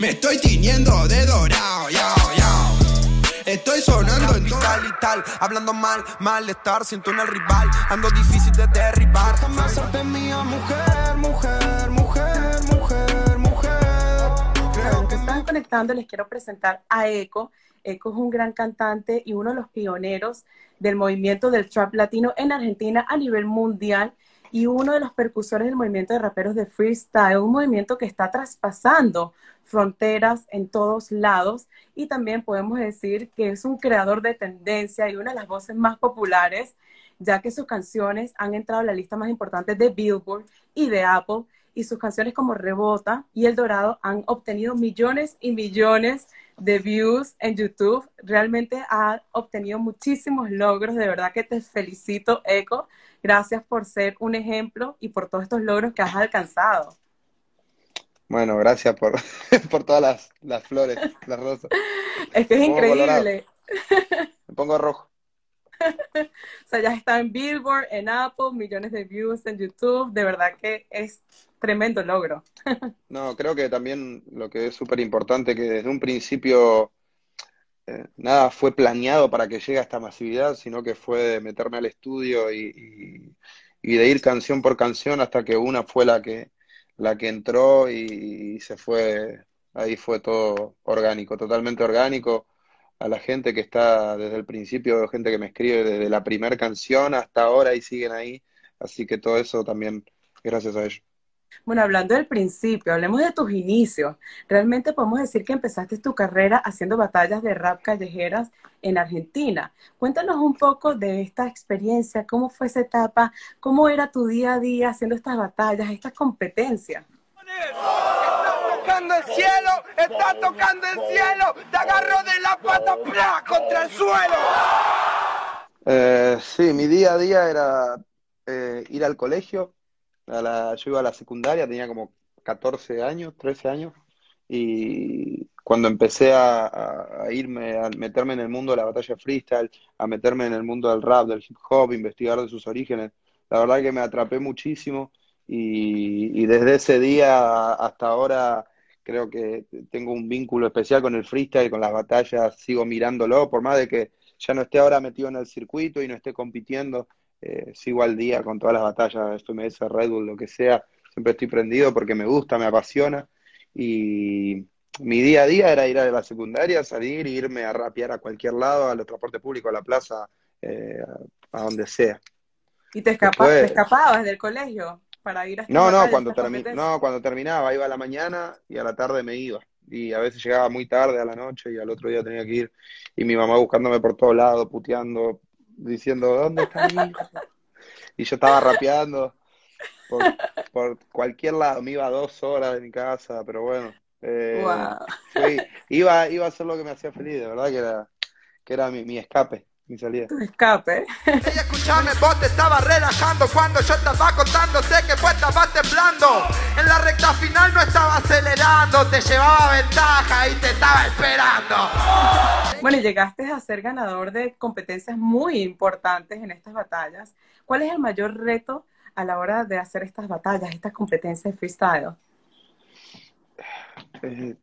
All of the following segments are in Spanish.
Me estoy tiñendo de dorado, yo, yo. Estoy sonando en tal y tal, hablando mal, malestar, siento en el rival, ando difícil de derribar. Déjame hacerte mía, mujer, mujer, mujer, mujer, mujer. Aunque están conectando, les quiero presentar a Eco. Eco es un gran cantante y uno de los pioneros del movimiento del trap latino en Argentina a nivel mundial y uno de los percusores del movimiento de raperos de freestyle, un movimiento que está traspasando fronteras en todos lados y también podemos decir que es un creador de tendencia y una de las voces más populares, ya que sus canciones han entrado a la lista más importante de Billboard y de Apple y sus canciones como Rebota y El Dorado han obtenido millones y millones de views en YouTube. Realmente ha obtenido muchísimos logros, de verdad que te felicito, Eco. Gracias por ser un ejemplo y por todos estos logros que has alcanzado. Bueno, gracias por, por todas las, las, flores, las rosas. Es que es increíble. Me pongo rojo. o sea, ya está en Billboard, en Apple, millones de views en YouTube. De verdad que es tremendo logro. no, creo que también lo que es súper importante, que desde un principio nada fue planeado para que llegue a esta masividad, sino que fue de meterme al estudio y, de ir canción por canción hasta que una fue la que, la que entró y, se fue, ahí fue todo orgánico, totalmente orgánico. A la gente que está desde el principio, gente que me escribe desde la primera canción hasta ahora y siguen ahí. Así que todo eso también gracias a ellos. Bueno, hablando del principio, hablemos de tus inicios. Realmente podemos decir que empezaste tu carrera haciendo batallas de rap callejeras en Argentina. Cuéntanos un poco de esta experiencia, cómo fue esa etapa, cómo era tu día a día haciendo estas batallas, estas competencias. Está tocando el cielo, está tocando el cielo, te agarro de la pata contra el suelo. Eh, sí, mi día a día era eh, ir al colegio, yo iba a la secundaria, tenía como 14 años, 13 años, y cuando empecé a, irme, a meterme en el mundo de la batalla freestyle, a meterme en el mundo del rap, del hip hop, investigar de sus orígenes, la verdad que me atrapé muchísimo y, desde ese día hasta ahora creo que tengo un vínculo especial con el freestyle, con las batallas, sigo mirándolo, por más de que ya no esté ahora metido en el circuito y no esté compitiendo, eh, sigo al día con todas las batallas, FMS, Red Bull, lo que sea, siempre estoy prendido porque me gusta, me apasiona y mi día a día era ir a la secundaria, salir e irme a rapear a cualquier lado, al transporte público, a la plaza, eh, a donde sea. ¿Y te, escapabas del colegio para ir a No, no cuando, no, cuando terminaba, iba a la mañana y a la tarde me iba. Y a veces llegaba muy tarde a la noche y al otro día tenía que ir. Y mi mamá buscándome por todos lados, puteando, diciendo, ¿dónde está mi hijo? Y yo estaba rapeando por, cualquier lado, me iba a dos horas de mi casa, pero bueno. Eh, iba, iba a hacer lo que me hacía feliz, de verdad que era, que era mi, mi escape mi salida. Tu escape. Ella, escúchame, vos te estabas relajando cuando yo estaba contando, sé que vos estabas temblando. En la recta final no estaba acelerando, te llevaba ventaja y te estaba esperando. Bueno, y llegaste a ser ganador de competencias muy importantes en estas batallas. ¿Cuál es el mayor reto a la hora de hacer estas batallas, estas competencias de freestyle? Eh,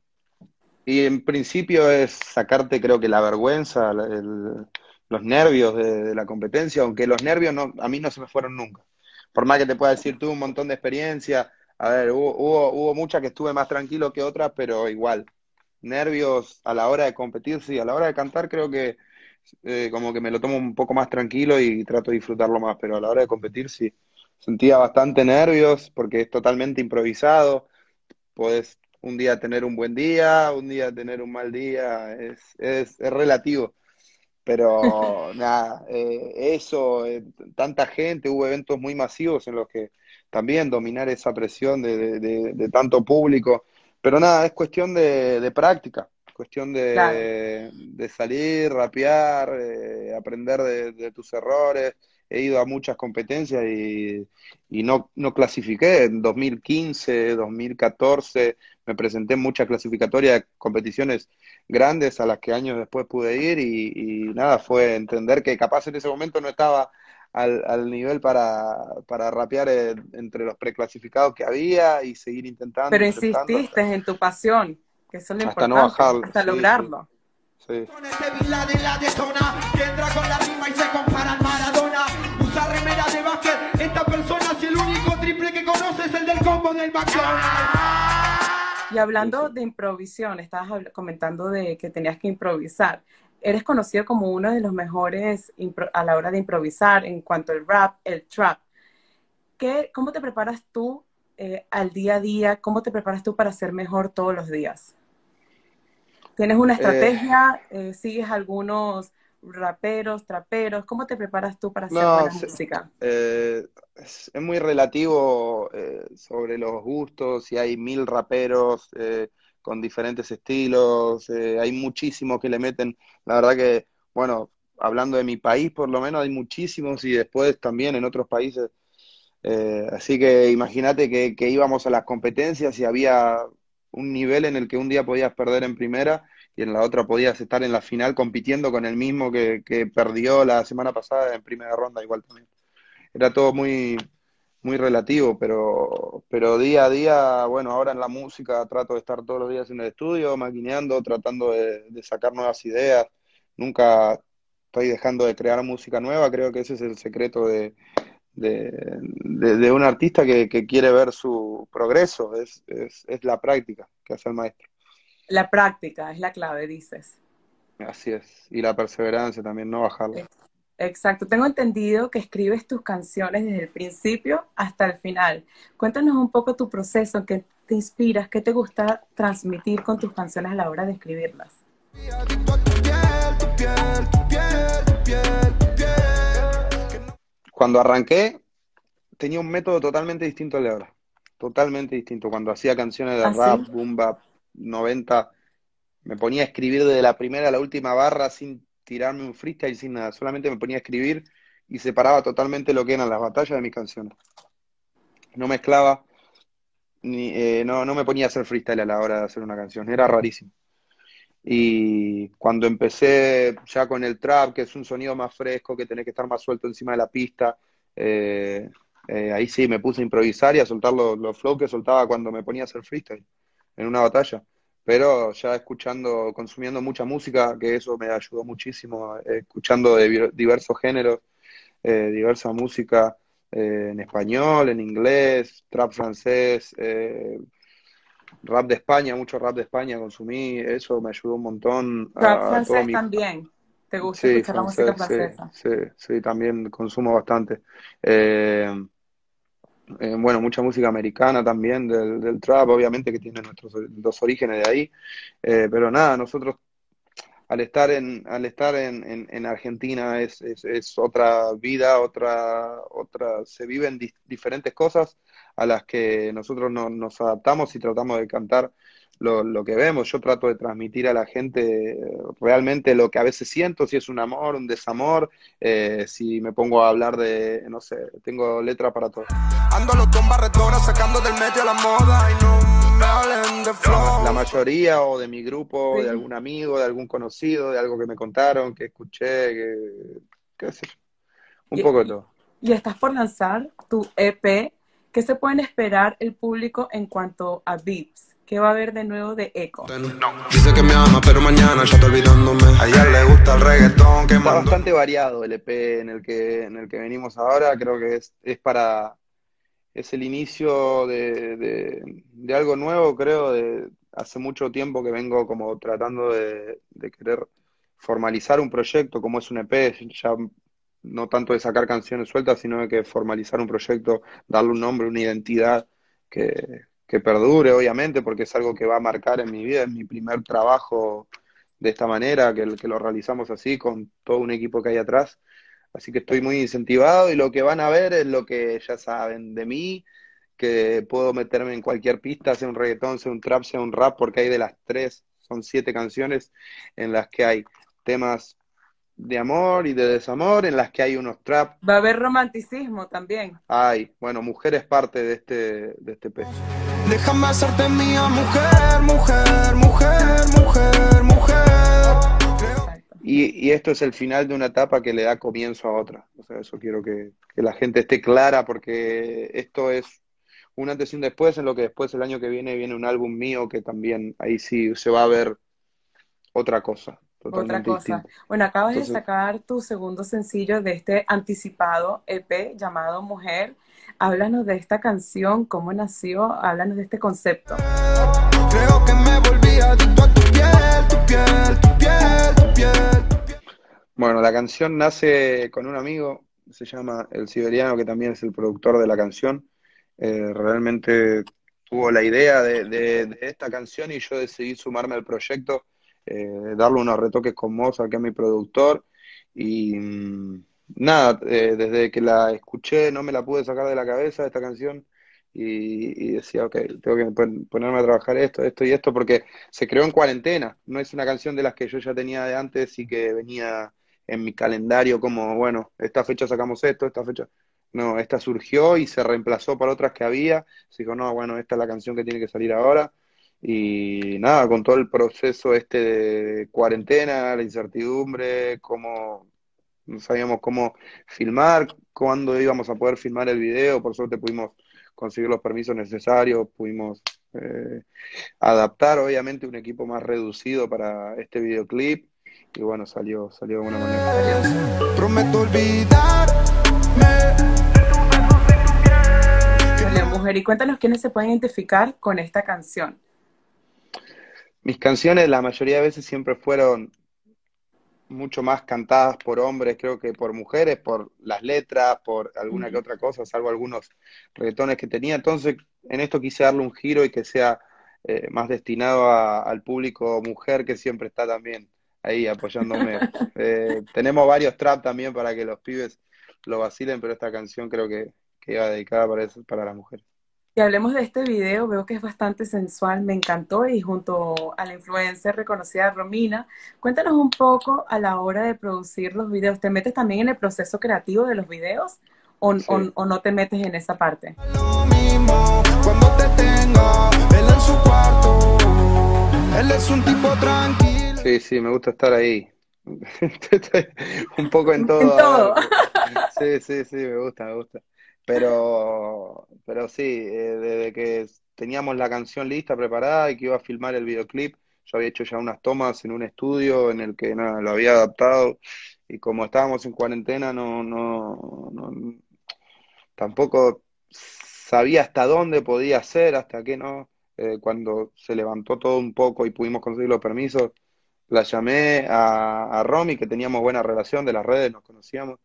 y en principio es sacarte, creo que la vergüenza, el, los nervios de, la competencia, aunque los nervios no, a mí no se me fueron nunca. Por más que te pueda decir tú un montón de experiencia, a ver, hubo, hubo, hubo muchas que estuve más tranquilo que otras, pero igual. Nervios a la hora de competir, sí, a la hora de cantar creo que eh, como que me lo tomo un poco más tranquilo y trato de disfrutarlo más, pero a la hora de competir sí. Sentía bastante nervios porque es totalmente improvisado. Puedes un día tener un buen día, un día tener un mal día, es, es, es relativo pero nada, eh, eso, eh, tanta gente, hubo eventos muy masivos en los que también dominar esa presión de, tanto público, pero nada, es cuestión de, práctica, cuestión de, salir, rapear, eh, aprender de, tus errores. He ido a muchas competencias y, y no, no clasifiqué. En 2015, 2014 me presenté en muchas clasificatorias de competiciones grandes a las que años después pude ir y, nada, fue entender que capaz en ese momento no estaba al, nivel para, para rapear entre los preclasificados que había y seguir intentando. Pero insististe en tu pasión. que eso es lo Hasta no importante, bajarlo, hasta sí, lograrlo. Sí. Con este Bin Laden la detona, que entra con la rima y se compara al Maradona. Usa remera de básquet, esta persona si el único triple que conoce es el del combo del McDonald's. Y hablando de improvisión, estabas comentando de que tenías que improvisar. Eres conocido como uno de los mejores a la hora de improvisar en cuanto al rap, el trap. ¿Qué, ¿Cómo te preparas tú eh, al día a día? ¿Cómo te preparas tú para ser mejor todos los días? ¿Tienes una estrategia? Eh, ¿Sigues algunos raperos, traperos? ¿Cómo te preparas tú para hacer No, buena se- música? Eh, es, es muy relativo eh, sobre los gustos, si hay mil raperos eh, con diferentes estilos, eh, hay muchísimos que le meten, la verdad que, bueno, hablando de mi país por lo menos hay muchísimos y después también en otros países, eh, así que imagínate que, que íbamos a las competencias y había un nivel en el que un día podías perder en primera y en la otra podías estar en la final compitiendo con el mismo que, que perdió la semana pasada en primera ronda igual también era todo muy, muy relativo, pero, pero día a día, bueno, ahora en la música trato de estar todos los días en el estudio, maquineando, tratando de, sacar nuevas ideas. Nunca estoy dejando de crear música nueva, creo que ese es el secreto de, de, de- de un artista que, que quiere ver su progreso, es, es, es la práctica que hace el maestro. La práctica es la clave, dices. Así es, y la perseverancia también, no bajarla. Exacto, tengo entendido que escribes tus canciones desde el principio hasta el final. Cuéntanos un poco tu proceso, qué te inspiras, qué te gusta transmitir con tus canciones a la hora de escribirlas. Cuando arranqué, tenía un método totalmente distinto al de ahora. Totalmente distinto. Cuando hacía canciones de ¿Ah, rap, sí? boom bap, 90, me ponía a escribir desde la primera a la última barra sin tirarme un freestyle, sin nada. Solamente me ponía a escribir y separaba totalmente lo que eran las batallas de mis canciones. No mezclaba, ni, eh, no, no me ponía a hacer freestyle a la hora de hacer una canción. Era rarísimo. Y cuando empecé ya con el trap, que es un sonido más fresco, que tenés que estar más suelto encima de la pista, eh, eh, ahí sí me puse a improvisar y a soltar los, los flows que soltaba cuando me ponía a hacer freestyle en una batalla. Pero ya escuchando, consumiendo mucha música, que eso me ayudó muchísimo, eh, escuchando de diversos géneros, eh, diversa música eh, en español, en inglés, trap francés, eh, rap de España, mucho rap de España consumí, eso me ayudó un montón a, Rap a francés mi... también. ¿Te gusta Sí, escuchar la música francés, sí, francesa? sí, sí, también consumo bastante. Eh, eh, bueno, mucha música americana también, del, del trap, obviamente, que tiene nuestros los orígenes de ahí. Eh, pero nada, nosotros al estar en, al estar en, en, en Argentina es, es, otra vida, otra, otra, se viven di- diferentes cosas a las que nosotros no- nos adaptamos y tratamos de cantar lo, lo que vemos. Yo trato de transmitir a la gente eh, realmente lo que a veces siento, si es un amor, un desamor, eh, si me pongo a hablar de, no sé, tengo letra para todo. Ando en barredora, sacando del medio la moda y no me hablen de flow. La mayoría o de mi grupo, Sí. de algún amigo, de algún conocido, de algo que me contaron, que escuché, que, qué sé yo. Un Y- poco de todo. Y estás por lanzar tu EP. ¿Qué se pueden esperar el público en cuanto a beats? ¿Qué va a haber de nuevo de Eco? Dice que me ama, pero mañana ya está olvidándome. A ella le gusta el reggaetón que Está bastante variado el EP en el que, en el que venimos ahora. Creo que es, es para, es el inicio de, de, algo nuevo, creo. De, hace mucho tiempo que vengo como tratando de, de querer formalizar un proyecto como es un EP, ya no tanto de sacar canciones sueltas, sino de que formalizar un proyecto, darle un nombre, una identidad que, que perdure, obviamente, porque es algo que va a marcar en mi vida, es mi primer trabajo de esta manera, que, que lo realizamos así, con todo un equipo que hay atrás. Así que estoy muy incentivado y lo que van a ver es lo que ya saben de mí, que puedo meterme en cualquier pista, sea un reggaetón, sea un trap, sea un rap, porque hay de las tres, son siete canciones en las que hay temas de amor y de desamor, en las que hay unos trap, Va a haber romanticismo también. hay, bueno, mujer es parte de este, de este EP. Déjame hacerte mía, mujer, mujer, mujer, mujer, mujer. Y, y esto es el final de una etapa que le da comienzo a otra. O sea, eso quiero que, que la gente esté clara porque esto es un antes y un después, en lo que después el año que viene viene un álbum mío que también ahí sí se va a ver otra cosa. Otra cosa. Bueno, acabas de sacar tu segundo sencillo de este anticipado EP llamado Mujer. Háblanos de esta canción, cómo nació, háblanos de este concepto. Creo que me volví adicto a tu piel, tu piel, tu piel. Bueno, la canción nace con un amigo, se llama El Siberiano, que también es el productor de la canción. Eh, realmente tuvo la idea de, esta canción y yo decidí sumarme al proyecto, eh, darle unos retoques con Moza, que es mi productor. Y mm, nada, eh, desde que la escuché no me la pude sacar de la cabeza esta canción. Y, decía, ok, tengo que ponerme a trabajar esto, esto y esto, porque se creó en cuarentena. No es una canción de las que yo ya tenía de antes y que venía en mi calendario como, bueno, esta fecha sacamos esto, esta fecha. No, esta surgió y se reemplazó por otras que había. Se dijo, no, bueno, esta es la canción que tiene que salir ahora. Y nada, con todo el proceso este de cuarentena, la incertidumbre, cómo no sabíamos cómo filmar, cuándo íbamos a poder filmar el video, por suerte pudimos conseguir los permisos necesarios, pudimos eh, adaptar obviamente un equipo más reducido para este videoclip y bueno, salió, salió de alguna manera. Prometo olvidarme mujer. Y cuéntanos quiénes se pueden identificar con esta canción. Mis canciones la mayoría de veces siempre fueron mucho más cantadas por hombres, creo que por mujeres, por las letras, por alguna que otra cosa, salvo algunos reggaetones que tenía. Entonces, en esto quise darle un giro y que sea eh, más destinado al público mujer que siempre está también ahí apoyándome. Eh, tenemos varios trap también para que los pibes lo vacilen, pero esta canción creo que, que iba dedicada para, eso, para las mujeres. Y hablemos de este video, veo que es bastante sensual, me encantó y junto a la influencer reconocida Romina, cuéntanos un poco a la hora de producir los videos, ¿te metes también en el proceso creativo de los videos o, o, no te metes en esa parte? Lo mismo cuando te tenga, él en su cuarto, Sí, sí, me gusta estar ahí. un poco en todo. En todo. Sí, sí, sí, me gusta, me gusta. Pero, pero sí, eh, desde que teníamos la canción lista, preparada y que iba a filmar el videoclip, yo había hecho ya unas tomas en un estudio en el que nada, lo había adaptado y como estábamos en cuarentena no, no, no tampoco sabía hasta dónde podía ser, hasta qué no. Eh, cuando se levantó todo un poco y pudimos conseguir los permisos, la llamé a, a Romy, que teníamos buena relación de las redes, nos conocíamos,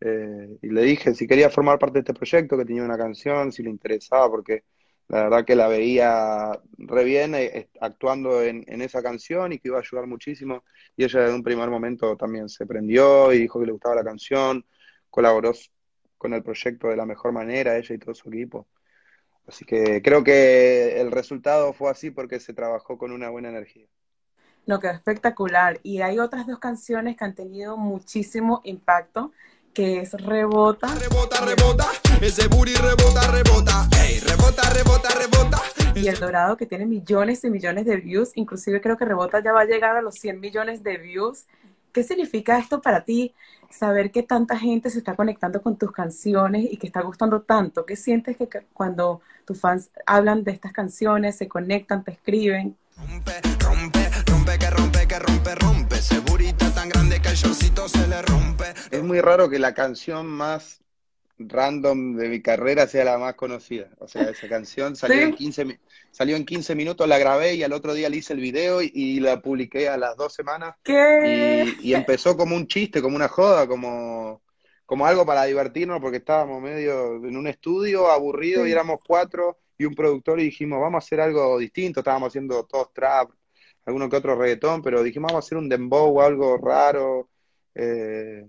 eh, y le dije si quería formar parte de este proyecto, que tenía una canción, si le interesaba, porque la verdad que la veía re bien eh, actuando en, esa canción y que iba a ayudar muchísimo. Y ella desde un primer momento también se prendió y dijo que le gustaba la canción, colaboró con el proyecto de la mejor manera, ella y todo su equipo. Así que creo que el resultado fue así porque se trabajó con una buena energía. No, quedó espectacular. Y hay otras dos canciones que han tenido muchísimo impacto que es Rebota. Rebota, rebota, ese booty rebota, rebota, hey, rebota, rebota, rebota. Y El Dorado que tiene millones y millones de views, inclusive creo que Rebota ya va a llegar a los 100 millones de views. ¿Qué significa esto para ti? Saber que tanta gente se está conectando con tus canciones y que está gustando tanto. ¿Qué sientes que cuando tus fans hablan de estas canciones, se conectan, te escriben? Rompe, tan grande que el se le rompe. Es muy raro que la canción más random de mi carrera sea la más conocida. O sea, esa canción salió, en 15, salió en 15 minutos, la grabé y al otro día le hice el video y, la publiqué a las dos semanas. ¿Qué? Y, empezó como un chiste, como una joda, como, como algo para divertirnos porque estábamos medio en un estudio aburrido y éramos cuatro y un productor y dijimos, vamos a hacer algo distinto. Estábamos haciendo todos trap, alguno que otro reggaetón, pero dijimos, vamos a hacer un dembow, algo raro. Eh,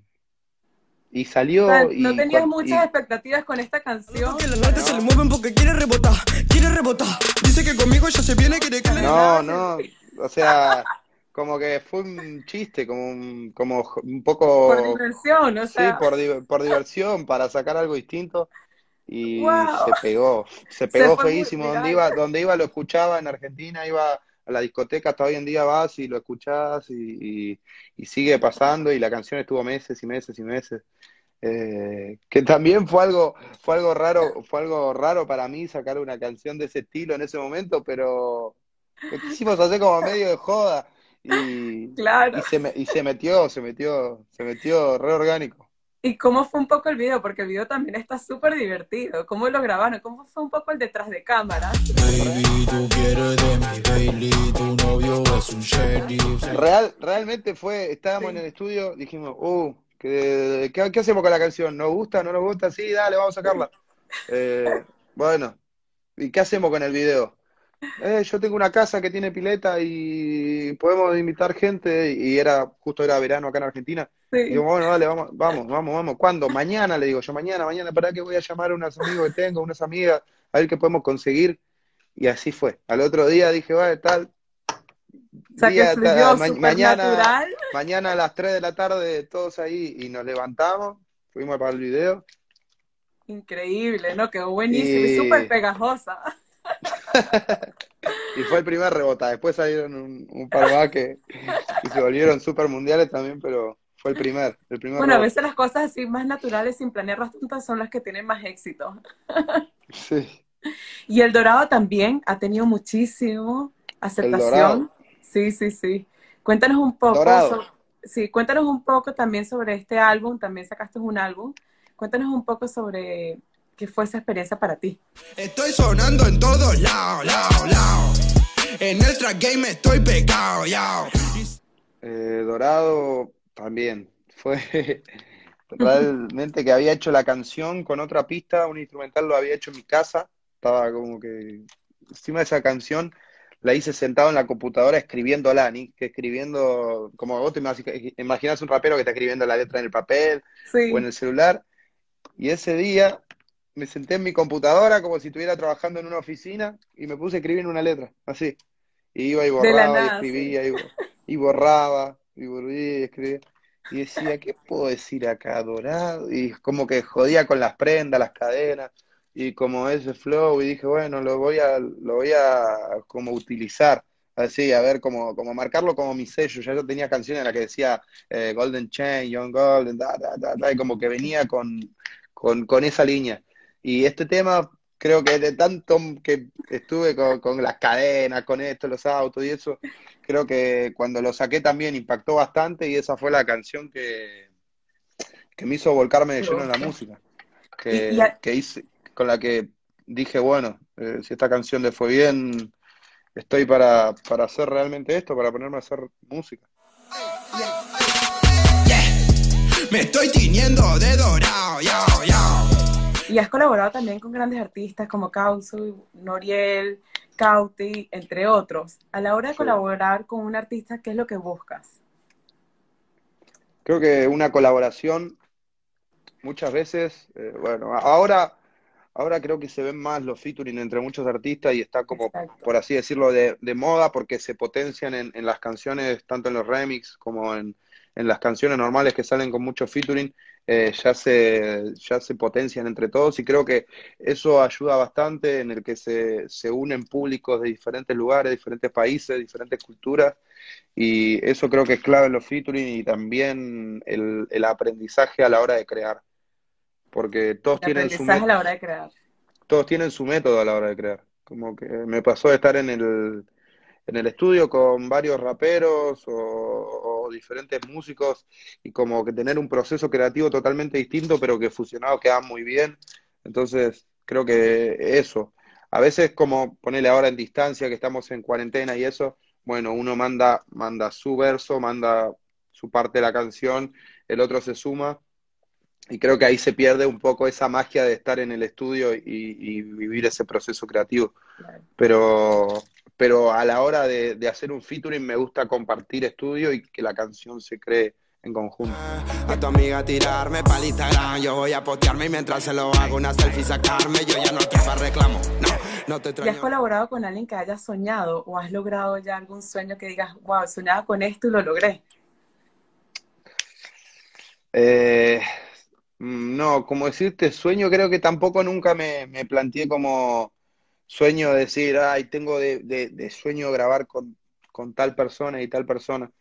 y salió. no tenías muchas expectativas con esta canción. Que la se le mueven porque quiere rebotar, quiere rebotar. Dice que conmigo ya se viene, quiere que le No, no, o sea, como que fue un chiste, como un, como un poco. Por diversión, o sea. Sí, por, por diversión, para sacar algo distinto. Y se pegó, se pegó feísimo. Donde iba, donde iba lo escuchaba en Argentina, iba a la discoteca hasta hoy en día vas y lo escuchás y, sigue pasando y la canción estuvo meses y meses y meses Eh, que también fue algo, fue algo raro, fue algo raro para mí sacar una canción de ese estilo en ese momento, pero lo quisimos hacer como medio de joda y, Claro. y se, me- y se metió, se metió, se metió re orgánico. ¿Y cómo fue un poco el video? Porque el video también está súper divertido. ¿Cómo lo grabaron? ¿Cómo fue un poco el detrás de cámara? Baby, tú quieres de mi Bailey, tu novio es un sheriff. Real, realmente fue, estábamos Sí. en el estudio, dijimos, uh, ¿qué, qué, qué hacemos con la canción? ¿Nos gusta? ¿No nos gusta? Sí, dale, vamos a sacarla. Eh, bueno, ¿y qué hacemos con el video? Eh, yo tengo una casa que tiene pileta y podemos invitar gente y era, justo era verano acá en Argentina. Y digo, bueno, dale, vamos, vamos, vamos, vamos. ¿Cuándo? Mañana, le digo yo, mañana, mañana, para que voy a llamar a unos amigos que tengo, unas amigas, a ver qué podemos conseguir. Y así fue. Al otro día dije, vale, tal, O sea, que día, fluyó tal, ma- súper mañana, natural. mañana a las 3 de la tarde, todos ahí, y nos levantamos, fuimos para el video. Increíble, ¿no? Quedó buenísimo Y- súper pegajosa. Y fue el primer rebota. Después salieron un, un par más que, que se volvieron super mundiales también, pero fue el primer, el primer Bueno, a veces las cosas así más naturales, sin planearlas tantas, son las que tienen más éxito. Sí. Y el Dorado también ha tenido muchísimo aceptación. Sí, sí, sí. Cuéntanos un poco sí, cuéntanos un poco también sobre este álbum, también sacaste un álbum. Cuéntanos un poco sobre qué fue esa experiencia para ti. Estoy sonando en todos lados, lados, lados. En el track game estoy pegado, yao. Eh, Dorado también. Fue realmente que había hecho la canción con otra pista, un instrumental lo había hecho en mi casa. Estaba como que encima de esa canción la hice sentado en la computadora escribiéndola, ni que escribiendo, como vos te imagi- imaginas un rapero que está escribiendo la letra en el papel Sí, o en el celular. Y ese día me senté en mi computadora como si estuviera trabajando en una oficina y me puse a escribir una letra, así. Y iba y borraba y escribía y, bo- y borraba y volvía y escribía. Y decía, ¿qué puedo decir acá? Dorado. Y como que jodía con las prendas, las cadenas y como ese flow y dije, bueno, lo voy a, lo voy a como utilizar. Así, a ver, como, como marcarlo como mi sello. Ya yo tenía canciones en las que decía eh, Golden Chain, Young Golden, da, da, da, da, y como que venía con, con, con esa línea. Y este tema, creo que de tanto que estuve con, con las cadenas, con esto, los autos y eso, creo que cuando lo saqué también impactó bastante y esa fue la canción que, que me hizo volcarme de lleno en la música. Que, Y- y a- que hice, con la que dije, bueno, eh, si esta canción le fue bien, estoy para, para hacer realmente esto, para ponerme a hacer música. Me estoy tiñendo de dorado, yao, yao. Y has colaborado también con grandes artistas como Causu, Noriel, Cauti, entre otros. A la hora de Sí. colaborar con un artista, ¿qué es lo que buscas? Creo que una colaboración, muchas veces, eh, bueno, ahora, ahora creo que se ven más los featuring entre muchos artistas y está como, Exacto. por así decirlo, de, de moda porque se potencian en, en las canciones, tanto en los remix como en, en las canciones normales que salen con mucho featuring, eh, ya se, ya se potencian entre todos y creo que eso ayuda bastante en el que se, se unen públicos de diferentes lugares, diferentes países, diferentes culturas y eso creo que es clave en los featuring y también el, el aprendizaje a la hora de crear, porque todos El tienen su aprendizaje a método la hora de crear. todos tienen su método a la hora de crear. Como que me pasó de estar en el, en el estudio con varios raperos o, o diferentes músicos y como que tener un proceso creativo totalmente distinto, pero que fusionado queda muy bien. Entonces, creo que eso. A veces como ponerle ahora en distancia, que estamos en cuarentena y eso, bueno, uno manda, manda su verso, manda su parte de la canción, el otro se suma. Y creo que ahí se pierde un poco esa magia de estar en el estudio y, y vivir ese proceso creativo. Pero, pero a la hora de, de hacer un featuring me gusta compartir estudio y que la canción se cree en conjunto. A tu amiga tirarme para Instagram, yo voy a postearme y mientras se lo hago una selfie sacarme, yo ya no estoy para reclamo, no, no te ¿Y has colaborado con alguien que hayas soñado o has logrado ya algún sueño que digas, wow, soñaba con esto y lo logré? Eh, mm, no, como decirte sueño, creo que tampoco nunca me, me planteé como sueño decir, ay, tengo de, de- sueño grabar con, con tal persona y tal persona.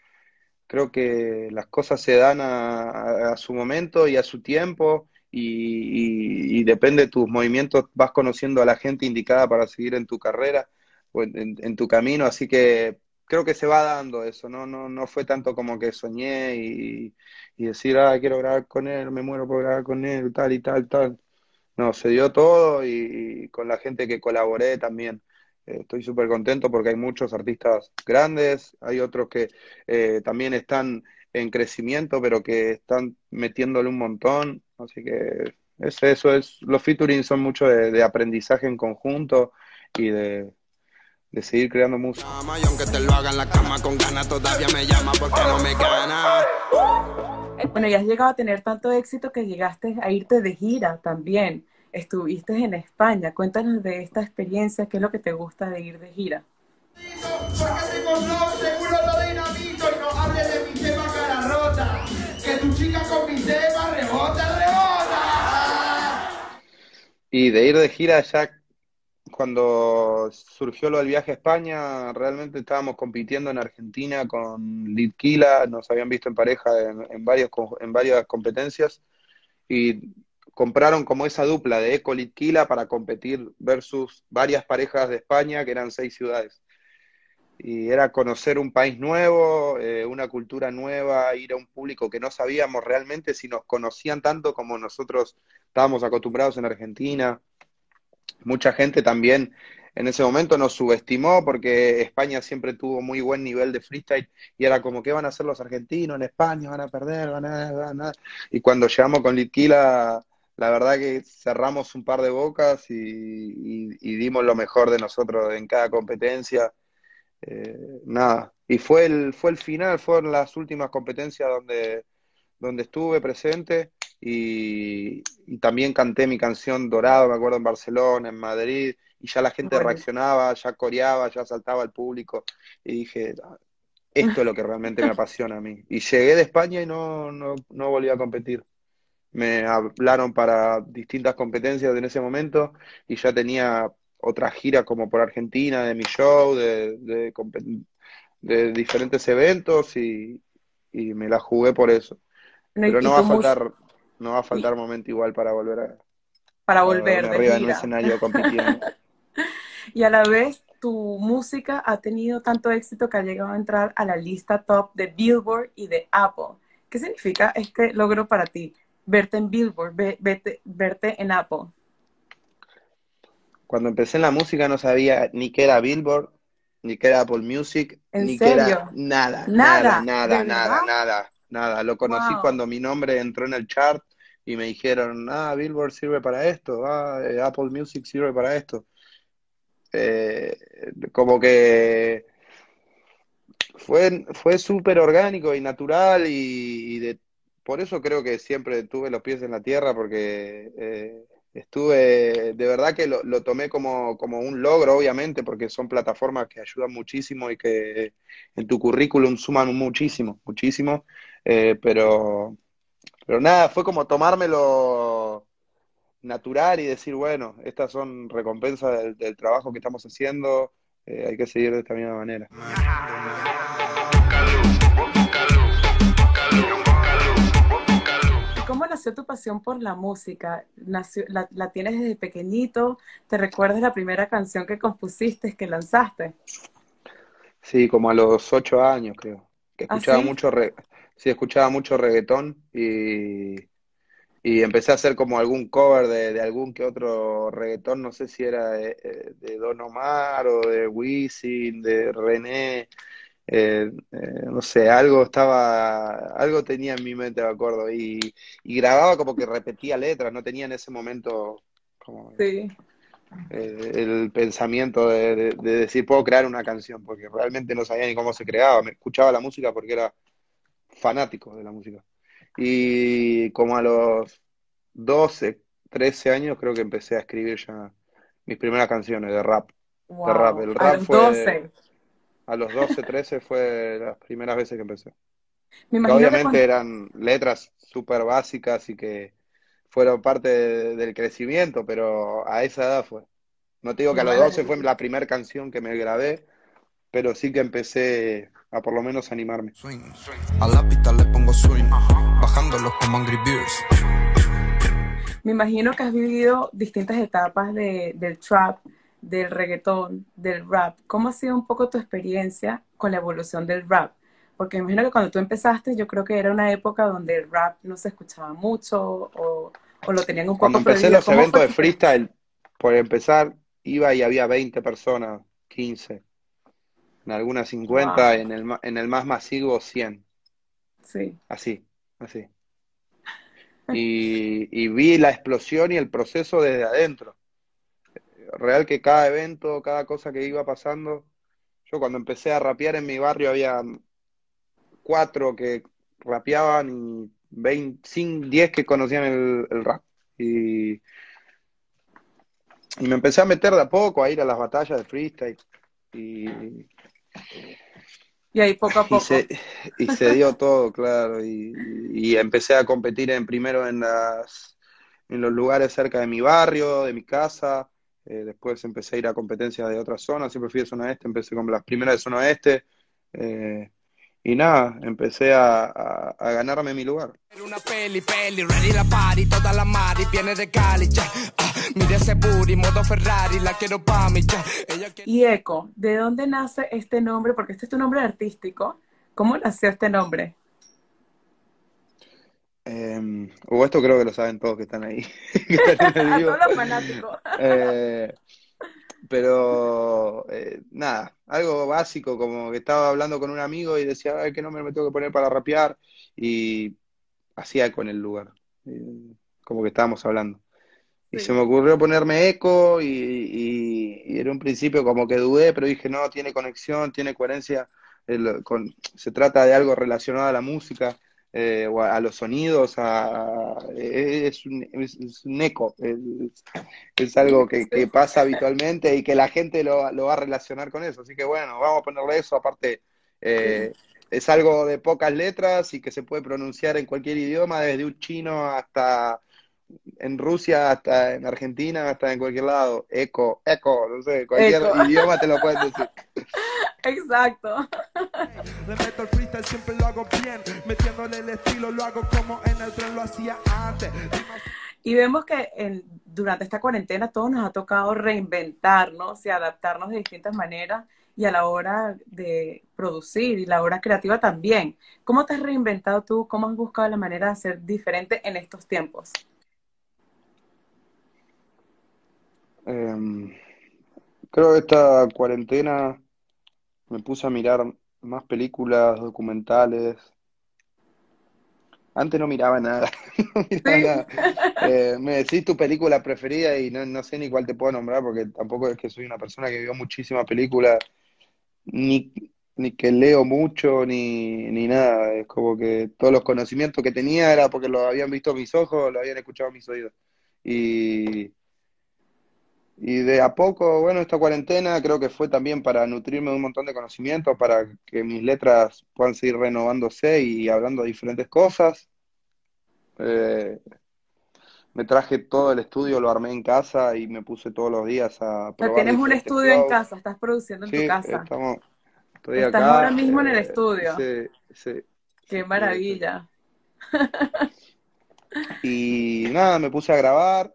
creo que las cosas se dan a, a su momento y a su tiempo y, y, depende de tus movimientos, vas conociendo a la gente indicada para seguir en tu carrera o en, en, tu camino, así que creo que se va dando eso, ¿no? No, no fue tanto como que soñé y, y decir, ah, quiero grabar con él, me muero por grabar con él, tal y tal, tal. No, se dio todo y, con la gente que colaboré también. Eh, estoy súper contento porque hay muchos artistas grandes, hay otros que eh, también están en crecimiento, pero que están metiéndole un montón. Así que es eso, es, los featuring son mucho de, de aprendizaje en conjunto y de, seguir creando música. Aunque te lo haga en la cama con ganas, todavía me llama porque no me gana. Bueno, y has llegado a tener tanto éxito que llegaste a irte de gira también. Estuviste en España. Cuéntanos de esta experiencia, qué es lo que te gusta de ir de gira. Y de ir de gira ya cuando surgió lo del viaje a España, realmente estábamos compitiendo en Argentina con Litquila, nos habían visto en pareja en, varias competencias y compraron como esa dupla de Eco Litquila para competir versus varias parejas de España, que eran seis ciudades. Y era conocer un país nuevo, eh, una cultura nueva, ir a un público que no sabíamos realmente si nos conocían tanto como nosotros estábamos acostumbrados en Argentina. Mucha gente también en ese momento nos subestimó porque España siempre tuvo muy buen nivel de freestyle y era como, ¿qué van a hacer los argentinos en España? ¿Van a perder? ¿Van a...? Van a... Y cuando llegamos con Litquila, la verdad que cerramos un par de bocas y, dimos lo mejor de nosotros en cada competencia. Eh, nada, y fue el, fue el final, fueron las últimas competencias donde, donde estuve presente y, y, también canté mi canción Dorado, me acuerdo, en Barcelona, en Madrid, y ya la gente bueno. reaccionaba, ya coreaba, ya saltaba el público, y dije, esto es lo que realmente me apasiona a mí. Y llegué de España y no, no, no volví a competir. Me hablaron para distintas competencias en ese momento y ya tenía otra gira como por Argentina, de mi show, de, de, de diferentes eventos y, y, me la jugué por eso. No, Pero no va a faltar, no va a faltar momento igual para volver a para volver de arriba en un escenario compitiendo. y a la vez tu música ha tenido tanto éxito que ha llegado a entrar a la lista top de Billboard y de Apple. ¿Qué significa este logro para ti? Verte en Billboard, verte, verte en Apple cuando empecé en la música no sabía ni qué era Billboard, ni qué era Apple Music, ni qué era nada, nada, nada, nada, nada, nada. Lo conocí wow. cuando mi nombre entró en el chart y me dijeron, ah, Billboard sirve para esto, ah, Apple Music sirve para esto. Eh, como que fue, fue súper orgánico y natural y, por eso creo que siempre tuve los pies en la tierra porque... Eh, estuve, de verdad que lo, tomé como, como, un logro, obviamente, porque son plataformas que ayudan muchísimo y que en tu currículum suman muchísimo, muchísimo, eh, pero, pero nada, fue como tomármelo natural y decir, bueno, estas son recompensas del, del trabajo que estamos haciendo, eh, hay que seguir de esta misma manera. ¿Cómo nació tu pasión por la música? Nació, la, la, tienes desde pequeñito? ¿Te recuerdas la primera canción que compusiste, que lanzaste? Sí, como a los ocho años, creo. Que escuchaba ¿Ah, sí? mucho re... sí, escuchaba mucho reggaetón y, y empecé a hacer como algún cover de, de, algún que otro reggaetón, no sé si era de, de Don Omar o de Wisin, de René. Eh, eh, no sé, algo estaba, algo tenía en mi mente, me acuerdo, y, y grababa como que repetía letras, no tenía en ese momento como sí. eh, el pensamiento de, de, de, decir, puedo crear una canción, porque realmente no sabía ni cómo se creaba, me escuchaba la música porque era fanático de la música. Y como a los 12, 13 años creo que empecé a escribir ya mis primeras canciones de rap. Wow. De rap. El rap a los fue... 12 a los 12, 13 fue las primeras veces que empecé. Me imagino obviamente cuando... eran letras súper básicas y que fueron parte de, del crecimiento, pero a esa edad fue. No te digo que a los 12 fue la primera canción que me grabé, pero sí que empecé a por lo menos animarme. Swing. A la pista le pongo swing, bajándolos como Angry Birds. Me imagino que has vivido distintas etapas de, del trap, del reggaetón, del rap. ¿Cómo ha sido un poco tu experiencia con la evolución del rap? Porque me imagino que cuando tú empezaste, yo creo que era una época donde el rap no se escuchaba mucho o, o lo tenían un poco Cuando empecé prohibido. los ¿Cómo eventos fue de freestyle, por empezar, iba y había 20 personas, 15, en algunas 50, Wow. en el, en el más masivo 100, Sí, así, así. Y, y vi la explosión y el proceso desde adentro. Real que cada evento, cada cosa que iba pasando, yo cuando empecé a rapear en mi barrio había cuatro que rapeaban y 20, cin- 10 que conocían el, el rap. Y, y me empecé a meter de a poco a ir a las batallas de freestyle. Y, y ahí poco a y poco. se, y se dio todo, claro. Y, y empecé a competir en primero en las, en los lugares cerca de mi barrio, de mi casa. Eh, después empecé a ir a competencias de otras zonas. Siempre fui de zona este, empecé con las primeras de zona este. Eh, y nada, empecé a, a- a ganarme mi lugar. Una peli, peli, ready la party, toda la mari viene de Cali, ya. Ah, mira ese booty, modo Ferrari, la quiero pa' mí, ya. Ella quiere... Y Eco, ¿de dónde nace este nombre? Porque este es tu nombre artístico. ¿Cómo nació este nombre? Eh, o esto creo que lo saben todos que están ahí, que están todos los fanáticos. Eh, pero eh, nada, algo básico, como que estaba hablando con un amigo y decía, "Ay, ¿qué nombre me tengo que poner para rapear? Y hacía eco en el lugar, como que estábamos hablando. Y Sí. se me ocurrió ponerme eco y, y- y en un principio como que dudé, pero dije, no, tiene conexión, tiene coherencia, el- con- se trata de algo relacionado a la música eh, o a, a los sonidos, a, a- es un, es- es un eco, es, es algo que, que pasa habitualmente y que la gente lo, lo va a relacionar con eso. Así que bueno, vamos a ponerle eso, aparte eh, es algo de pocas letras y que se puede pronunciar en cualquier idioma, desde un chino hasta en Rusia, hasta en Argentina, hasta en cualquier lado. Eco, eco, no sé, cualquier Eco. idioma te lo pueden decir. Exacto. Le meto el freestyle, siempre lo hago bien. Metiéndole el estilo, lo hago como en el tren lo hacía antes. Y vemos que en- durante esta cuarentena todos nos ha tocado reinventarnos y adaptarnos de distintas maneras y a la hora de producir y la hora creativa también. ¿Cómo te has reinventado tú? ¿Cómo has buscado la manera de ser diferente en estos tiempos? Em, creo que esta cuarentena me puse a mirar más películas, documentales. Antes no miraba nada, no miraba Sí. nada. Eh, me decís tu película preferida y no, no sé ni cuál te puedo nombrar porque tampoco es que soy una persona que vio muchísimas películas, ni, ni que leo mucho, ni, ni nada. Es como que todos los conocimientos que tenía era porque lo habían visto mis ojos, lo habían escuchado mis oídos. Y, y de a poco, bueno, esta cuarentena creo que fue también para nutrirme de un montón de conocimientos, para que mis letras puedan seguir renovándose y hablando de diferentes cosas. Eh, me traje todo el estudio, lo armé en casa y me puse todos los días a O sea, probar tienes un estudio en casa, estás produciendo en tu casa. estamos, estoy Estás acá. ahora mismo en el eh, estudio. sí, sí. Qué maravilla. Y nada, me puse a grabar,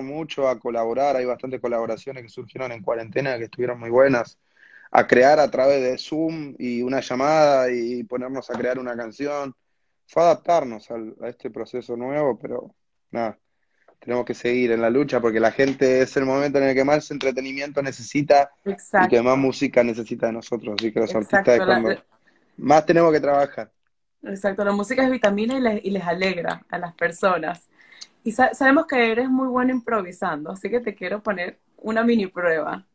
mucho, a colaborar. Hay bastantes colaboraciones que surgieron en cuarentena que estuvieron muy buenas. A crear a través de Zoom y una llamada y ponernos a crear una canción. Fue adaptarnos al- a este proceso nuevo, pero nada, tenemos que seguir en la lucha porque la gente es el momento en el que más entretenimiento necesita y que más música necesita de nosotros. Así que los artistas es La, cuando más tenemos que trabajar. exacto. La música es vitamina y les, y les alegra a las personas. Y sa- sabemos que eres muy bueno improvisando, así que te quiero poner una mini prueba.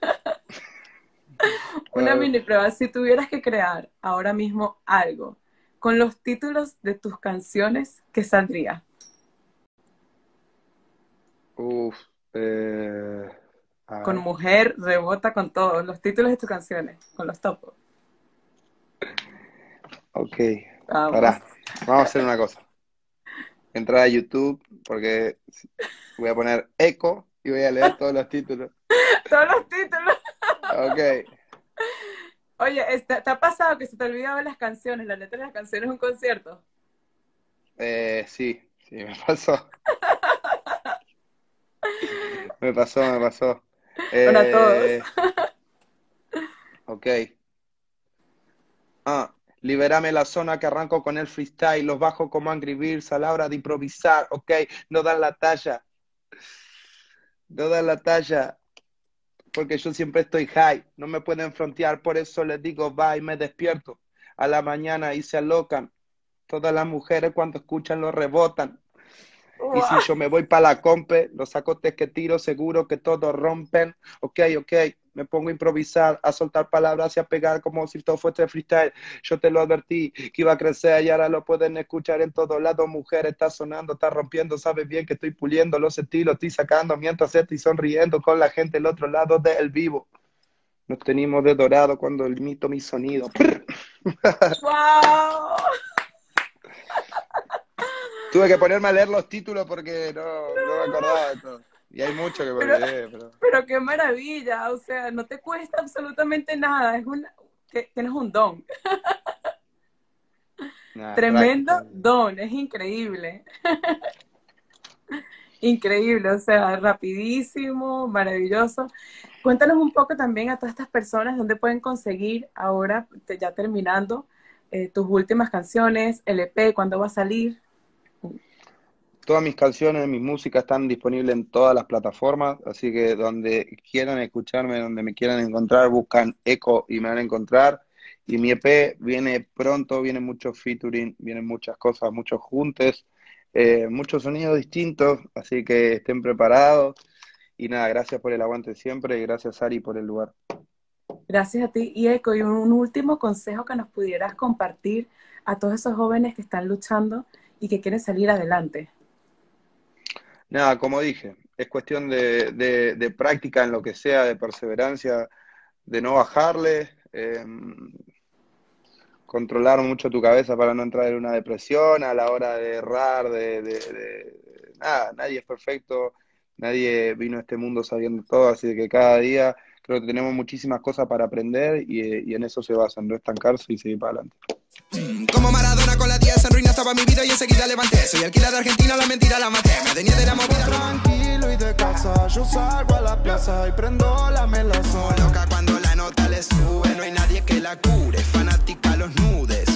Una mini prueba. Si tuvieras que crear ahora mismo algo con los títulos de tus canciones, ¿qué saldría? Uf, eh, Con mujer, rebota con todos los títulos de tus canciones, con los topos. Ok, Vamos. pará. Vamos a hacer una cosa. Entrar a YouTube porque voy a poner eco y voy a leer todos los títulos. Todos los títulos. Ok, Oye, ¿te ha pasado que se te olvidaba las canciones, las letras de las canciones en un concierto? Eh, sí, sí, me pasó. me pasó, me pasó. Bueno, a todos. Eh, ok. Ah, liberame la zona que arranco con el freestyle, los bajo como Angry Birds a la hora de improvisar, ok, no dan la talla. No dan la talla. Porque yo siempre estoy high, no me pueden frontear, por eso les digo bye, me despierto a la mañana y se alocan. Todas las mujeres cuando escuchan lo rebotan. Y si yo me voy para la compe, los sacotes que tiro seguro que todos rompen. Ok, ok, me pongo a improvisar, a soltar palabras y a pegar como si todo fuese freestyle. Yo te lo advertí que iba a crecer y ahora lo pueden escuchar en todos lados. Mujer, está sonando, está rompiendo, sabes bien que estoy puliendo los estilos, estoy sacando mientras estoy sonriendo con la gente del otro lado del vivo. Nos tenemos de dorado cuando limito mi sonido. ¡Wow! Tuve que ponerme a leer los títulos porque no, no me acordaba de todo. Y hay mucho que me Pero- olvidé, pero... Pero qué maravilla, o sea, no te cuesta absolutamente nada, es un, que- tienes un don, tremendo don, es increíble. Increíble, o sea, rapidísimo, maravilloso. Cuéntanos un poco también a todas estas personas dónde pueden conseguir ahora, ya terminando, eh, tus últimas canciones, el EP, cuándo va a salir. Todas mis canciones, mis músicas están disponibles en todas las plataformas, así que donde quieran escucharme, donde me quieran encontrar, buscan Eco y me van a encontrar. Y mi EP viene pronto, viene mucho featuring, vienen muchas cosas, muchos juntes, eh, muchos sonidos distintos, así que estén preparados. Y nada, gracias por el aguante siempre y gracias Ari por el lugar. Gracias a ti, y Eco, y un último consejo que nos pudieras compartir a todos esos jóvenes que están luchando y que quieren salir adelante. Nada, como dije, es cuestión de, práctica en lo que sea, de perseverancia, de no bajarle, eh, controlar mucho tu cabeza para no entrar en una depresión a la hora de errar, de, nada, nadie es perfecto, nadie vino a este mundo sabiendo todo, así que cada día creo que tenemos muchísimas cosas para aprender y, y en eso se basa, en no estancarse y seguir para adelante. Como Maradona con la 10 mi vida y enseguida levanté. Soy alquila de Argentina, la mentira la maté. Me tenía de la movida. Tranquilo y de casa, yo salgo a la plaza y prendo la melazón. Loca cuando la nota le sube, no hay nadie que la cure. Fanática a los nudes.